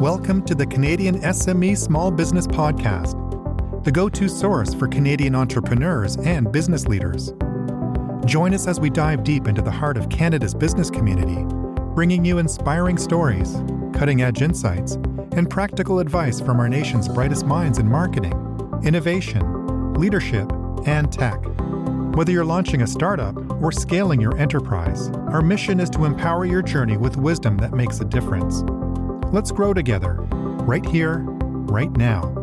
Welcome to the Canadian SME Small Business Podcast, the go to source for Canadian entrepreneurs and business leaders. Join us as we dive deep into the heart of Canada's business community, bringing you inspiring stories, cutting edge insights, and practical advice from our nation's brightest minds in marketing, innovation, leadership, and tech. Whether you're launching a startup or scaling your enterprise, our mission is to empower your journey with wisdom that makes a difference. Let's grow together, right here, right now.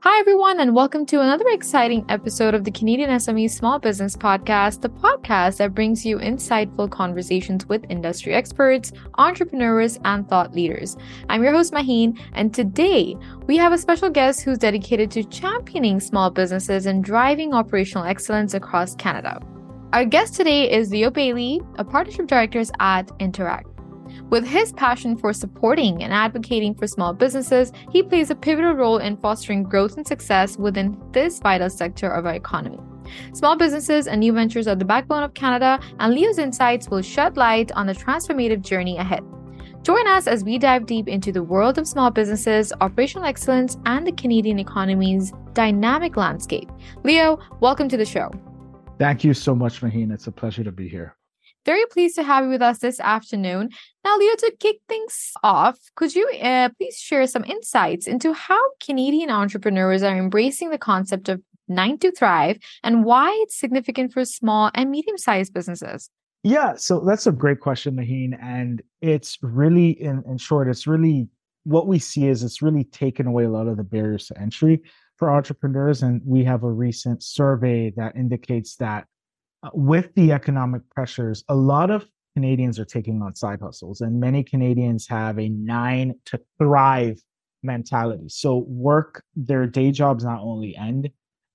Hi, everyone, and welcome to another exciting episode of the Canadian SME Small Business Podcast, the podcast that brings you insightful conversations with industry experts, entrepreneurs, and thought leaders. I'm your host, Maheen, and today we have a special guest who's dedicated to championing small businesses and driving operational excellence across Canada. Our guest today is Leo Bailey, a partnership director at Interac. With his passion for supporting and advocating for small businesses, he plays a pivotal role in fostering growth and success within this vital sector of our economy. Small businesses and new ventures are the backbone of Canada, and Leo's insights will shed light on the transformative journey ahead. Join us as we dive deep into the world of small businesses, operational excellence, and the Canadian economy's dynamic landscape. Leo, welcome to the show. Thank you so much, Maheen. It's a pleasure to be here. Very pleased to have you with us this afternoon. Now, Leo, to kick things off, could you uh, please share some insights into how Canadian entrepreneurs are embracing the concept of nine to thrive and why it's significant for small and medium sized businesses? Yeah, so that's a great question, Maheen. And it's really, in, in short, it's really what we see is it's really taken away a lot of the barriers to entry for entrepreneurs. And we have a recent survey that indicates that uh, with the economic pressures, a lot of Canadians are taking on side hustles, and many Canadians have a nine to thrive mentality. So, work, their day jobs not only end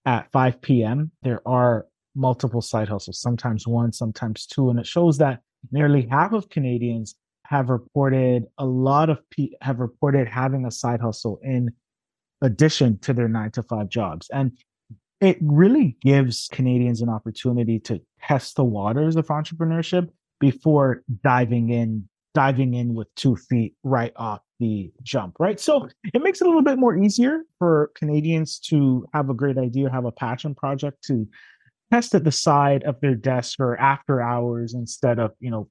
at 5 p.m., there are multiple side hustles, sometimes one, sometimes two. And it shows that nearly half of Canadians have reported a lot of pe- have reported having a side hustle in addition to their nine to five jobs. And it really gives Canadians an opportunity to test the waters of entrepreneurship before diving in, diving in with two feet right off the jump, right? So it makes it a little bit more easier for Canadians to have a great idea, have a passion project to test at the side of their desk or after hours instead of, you know,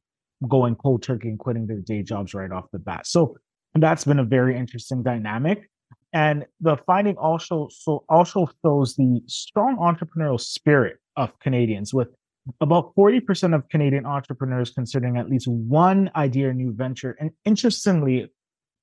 going cold turkey and quitting their day jobs right off the bat. So that's been a very interesting dynamic. And the finding also so also shows the strong entrepreneurial spirit of Canadians, with about 40% of Canadian entrepreneurs considering at least one idea or new venture. And interestingly,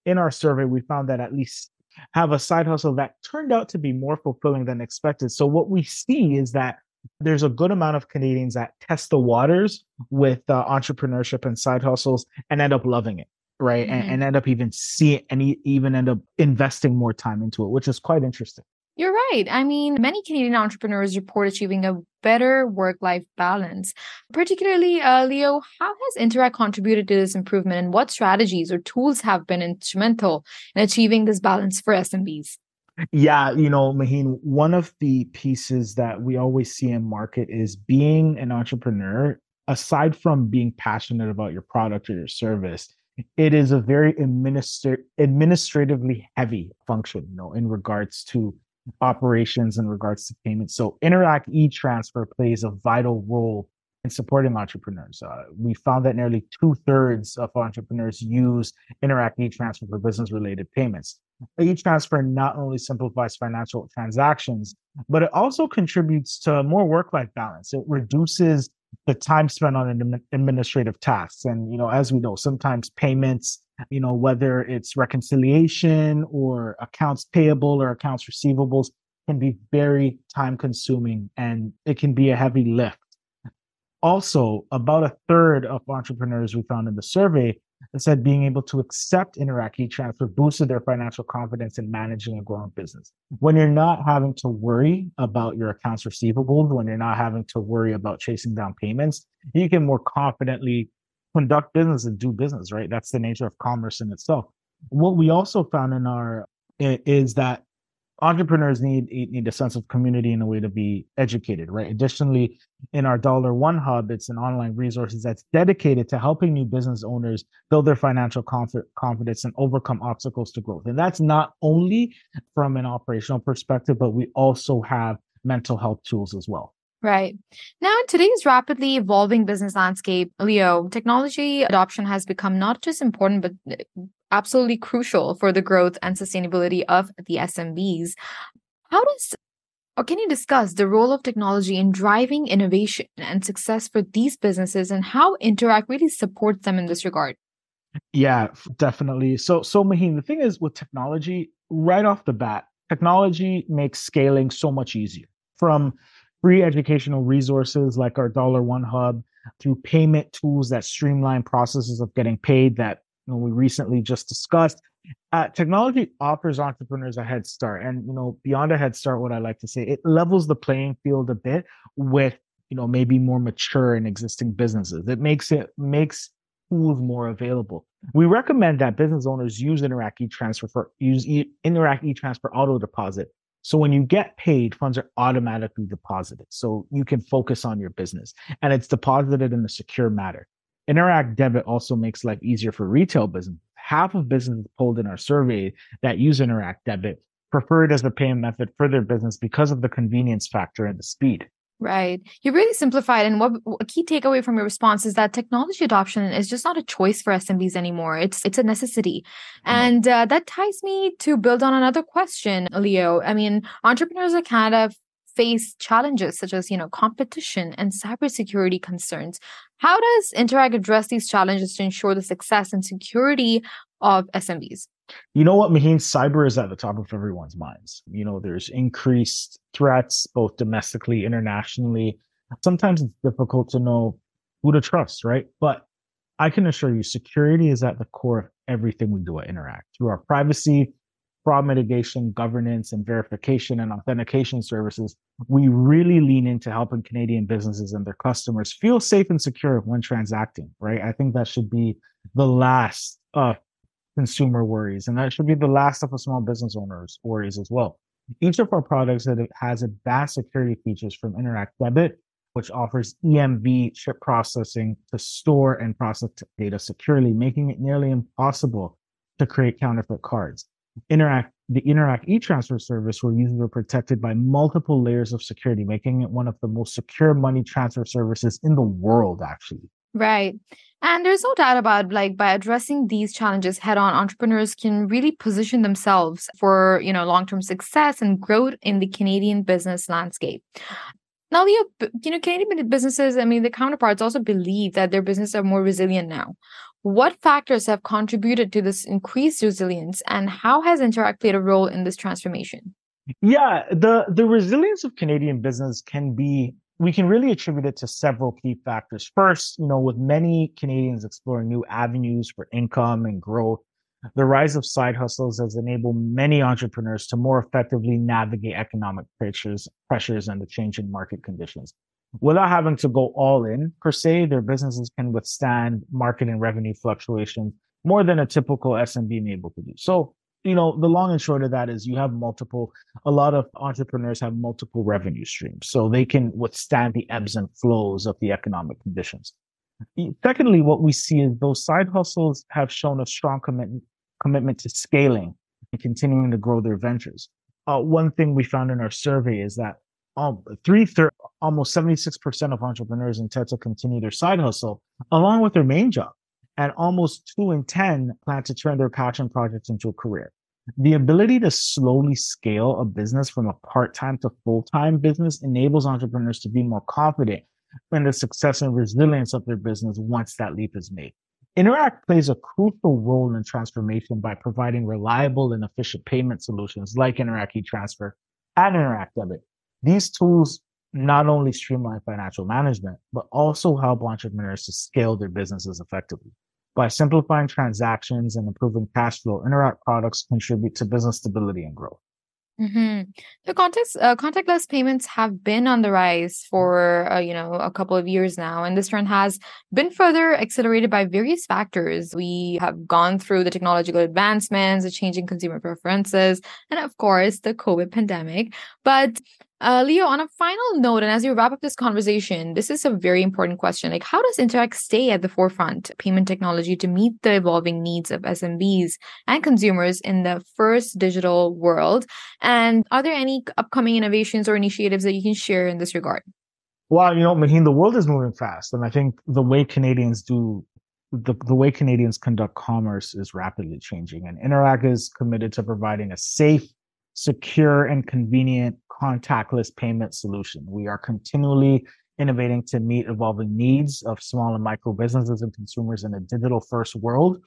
in our survey, we found that at least have a side hustle that turned out to be more fulfilling than expected. So what we see is that there's a good amount of Canadians that test the waters with uh, entrepreneurship and side hustles and end up loving it right mm-hmm. and, and, end up even seeing and even end up investing more time into it which is quite interesting. You're right i mean many canadian entrepreneurs report achieving a better work-life balance. Particularly uh, leo how has interac contributed to this improvement and what strategies or tools have been instrumental in achieving this balance for smbs yeah, you know, Maheen, one of the pieces that we always see in market is being an entrepreneur, aside from being passionate about your product or your service, it is a very administra- administratively heavy function, you know, in regards to operations in regards to payments. So Interac e-transfer plays a vital role in supporting entrepreneurs. Uh, we found that nearly two thirds of entrepreneurs use Interac e-transfer for business related payments. E-transfer not only simplifies financial transactions, but it also contributes to more work-life balance. It reduces the time spent on administrative tasks. And, you know, as we know, sometimes payments, you know, whether it's reconciliation or accounts payable or accounts receivables can be very time consuming and it can be a heavy lift. Also, about a third of entrepreneurs we found in the survey that said being able to accept Interac e-transfer boosted their financial confidence in managing a growing business. When you're not having to worry about your accounts receivable, when you're not having to worry about chasing down payments, you can more confidently conduct business and do business, right? That's the nature of commerce in itself. What we also found in our is that entrepreneurs need need a sense of community and a way to be educated, right? Additionally, in our Dollar One Hub, it's an online resource that's dedicated to helping new business owners build their financial confidence and overcome obstacles to growth. And that's not only from an operational perspective, but we also have mental health tools as well. Right. Now, in today's rapidly evolving business landscape, Leo, technology adoption has become not just important, but eh, absolutely crucial for the growth and sustainability of the SMBs. How does or can you discuss the role of technology in driving innovation and success for these businesses and how Interac really supports them in this regard? Yeah, definitely. So, so Maheen, the thing is with technology, right off the bat, technology makes scaling so much easier. From free educational resources like our Dollar One Hub, through payment tools that streamline processes of getting paid that you know, we recently just discussed. Uh, technology offers entrepreneurs a head start, and you know, beyond a head start, what I like to say, it levels the playing field a bit with you know maybe more mature and existing businesses. It makes it makes tools more available. We recommend that business owners use Interac e-transfer for use e- Interac e-transfer auto deposit. So when you get paid, funds are automatically deposited. So you can focus on your business and it's deposited in a secure manner. Interac debit also makes life easier for retail business. Half of businesses polled in our survey that use Interac debit prefer it as a payment method for their business because of the convenience factor and the speed. Right. You really simplified. And what a key takeaway from your response is that technology adoption is just not a choice for SMBs anymore. It's it's a necessity. Mm-hmm. And uh, that ties me to build on another question, Leo. I mean, entrepreneurs in Canada face challenges such as, you know, competition and cybersecurity concerns. How does Interac address these challenges to ensure the success and security of SMBs? You know what, Maheen? Cyber is at the top of everyone's minds. You know, there's increased threats both domestically, internationally. Sometimes it's difficult to know who to trust, right? But I can assure you, security is at the core of everything we do at Interac. Through our privacy, fraud mitigation, governance, and verification and authentication services, we really lean into helping Canadian businesses and their customers feel safe and secure when transacting, right? I think that should be the last uh, consumer worries. And that should be the last of a small business owner's worries as well. Each of our products that has advanced security features from Interac Debit, which offers EMV chip processing to store and process data securely, making it nearly impossible to create counterfeit cards. Interac the Interac e-transfer service where users are protected by multiple layers of security, making it one of the most secure money transfer services in the world, actually. Right. And there's no doubt about like by addressing these challenges head on, entrepreneurs can really position themselves for, you know, long-term success and growth in the Canadian business landscape. Now, you know, Canadian businesses, I mean, the counterparts also believe that their businesses are more resilient now. What factors have contributed to this increased resilience and how has Interac played a role in this transformation? Yeah, the the resilience of Canadian business can be we can really attribute it to several key factors. First, you know, with many Canadians exploring new avenues for income and growth, the rise of side hustles has enabled many entrepreneurs to more effectively navigate economic pressures, pressures and the changing market conditions. Without having to go all in per se, their businesses can withstand market and revenue fluctuations more than a typical SMB may able to do. So you know, the long and short of that is you have multiple, a lot of entrepreneurs have multiple revenue streams, so they can withstand the ebbs and flows of the economic conditions. Secondly, what we see is those side hustles have shown a strong commitment, commitment to scaling and continuing to grow their ventures. Uh, one thing we found in our survey is that um, almost 76% of entrepreneurs intend to continue their side hustle along with their main job and almost two in 10 plan to turn their passion projects into a career. The ability to slowly scale a business from a part time to full time business enables entrepreneurs to be more confident in the success and resilience of their business once that leap is made. Interac plays a crucial role in transformation by providing reliable and efficient payment solutions like Interac e-transfer and Interac debit. These tools not only streamline financial management, but also help entrepreneurs to scale their businesses effectively. By simplifying transactions and improving cash flow, Interac products contribute to business stability and growth. Mm-hmm. The context, uh, contactless payments have been on the rise for uh, you know a couple of years now, and this trend has been further accelerated by various factors. We have gone through the technological advancements, the changing consumer preferences, and of course the COVID pandemic. But uh, Leo, on a final note, and as we wrap up this conversation, this is a very important question. Like, how does Interac stay at the forefront of payment technology to meet the evolving needs of SMBs and consumers in the first digital world? And are there any upcoming innovations or initiatives that you can share in this regard? Well, you know, Maheen, the world is moving fast. And I think the way Canadians do the, the way Canadians conduct commerce is rapidly changing. And Interac is committed to providing a safe, secure, and convenient contactless payment solution. We are continually innovating to meet evolving needs of small and micro businesses and consumers in a digital first world.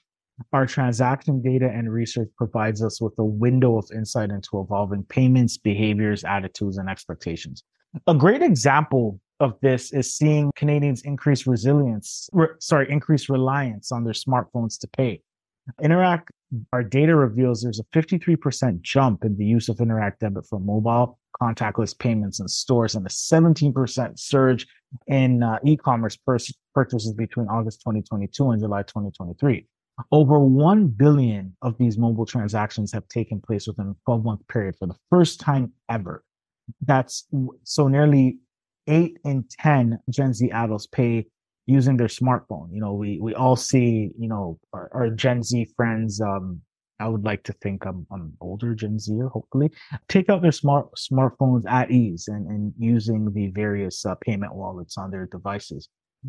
Our transaction data and research provides us with a window of insight into evolving payments, behaviors, attitudes, and expectations. A great example of this is seeing Canadians increase resilience, re- sorry, increase reliance on their smartphones to pay. Interac, our data reveals there's a 53% jump in the use of Interac debit for mobile contactless payments in stores and a 17% surge in uh, e-commerce pur- purchases between August 2022 and July 2023. Over 1 billion of these mobile transactions have taken place within a 12 month period for the first time ever. That's so nearly eight in 10 Gen Z adults pay using their smartphone. You know, we, we all see, you know, our, our Gen Z friends, um, I would like to think I'm, I'm older Gen Z, hopefully, take out their smart smartphones at ease and, and using the various uh, payment wallets on their devices.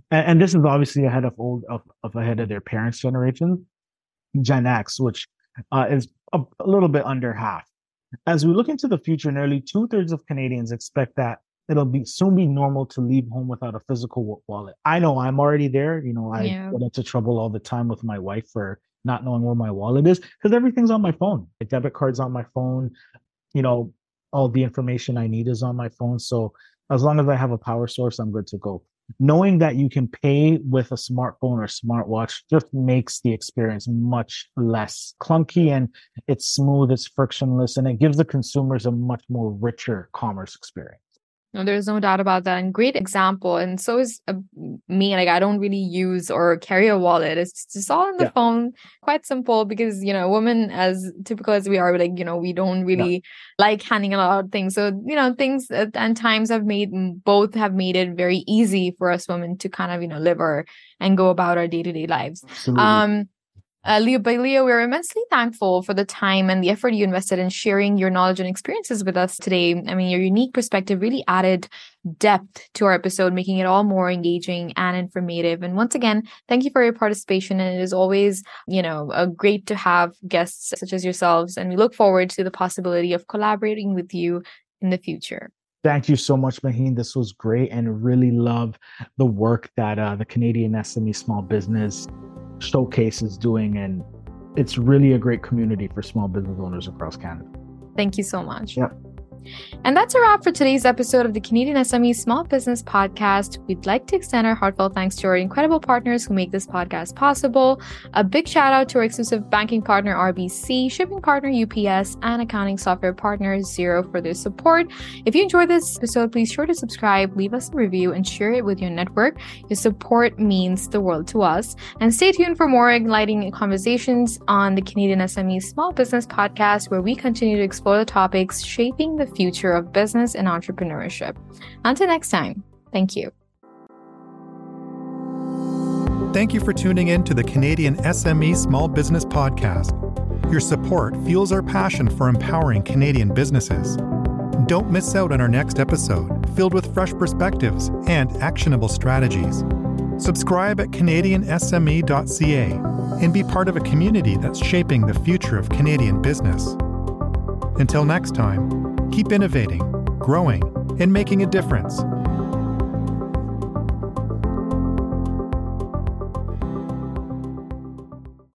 And, and, this is obviously ahead of old of, of ahead of their parents' generation, Gen X, which uh, is a, a little bit under half. As we look into the future, nearly two thirds of Canadians expect that it'll be soon be normal to leave home without a physical wallet. I know I'm already there. You know, I yeah. get into trouble all the time with my wife for not knowing where my wallet is because everything's on my phone. My debit card's on my phone. You know, all the information I need is on my phone. So as long as I have a power source, I'm good to go. Knowing that you can pay with a smartphone or smartwatch just makes the experience much less clunky and it's smooth, it's frictionless, and it gives the consumers a much more richer commerce experience. No, there's no doubt about that. And great example. And so is uh, me. Like I don't really use or carry a wallet. It's just all on the yeah. phone. Quite simple because you know, women as typical as we are, like you know, we don't really yeah. like handing a lot of things. So you know, things and times have made both have made it very easy for us women to kind of you know live our and go about our day to day lives. Absolutely. Um, uh, Leo, by Leo, we're immensely thankful for the time and the effort you invested in sharing your knowledge and experiences with us today. I mean, your unique perspective really added depth to our episode, making it all more engaging and informative. And once again, thank you for your participation. And it is always, you know, great to have guests such as yourselves. And we look forward to the possibility of collaborating with you in the future. Thank you so much, Maheen. This was great and really love the work that uh, the Canadian SME Small Business Showcase is doing. And it's really a great community for small business owners across Canada. Thank you so much. Yeah. And that's a wrap for today's episode of the Canadian SME Small Business Podcast. We'd like to extend our heartfelt thanks to our incredible partners who make this podcast possible. A big shout out to our exclusive banking partner, RBC, shipping partner, UPS, and accounting software partner, Xero for their support. If you enjoyed this episode, please sure to subscribe, leave us a review, and share it with your network. Your support means the world to us. And stay tuned for more enlightening conversations on the Canadian SME Small Business Podcast, where we continue to explore the topics shaping the future of business and entrepreneurship. Until next time, thank you. Thank you for tuning in to the Canadian SME Small Business Podcast. Your support fuels our passion for empowering Canadian businesses. Don't miss out on our next episode, filled with fresh perspectives and actionable strategies. Subscribe at CanadianSME.ca and be part of a community that's shaping the future of Canadian business. Until next time, Keep innovating, growing, and making a difference.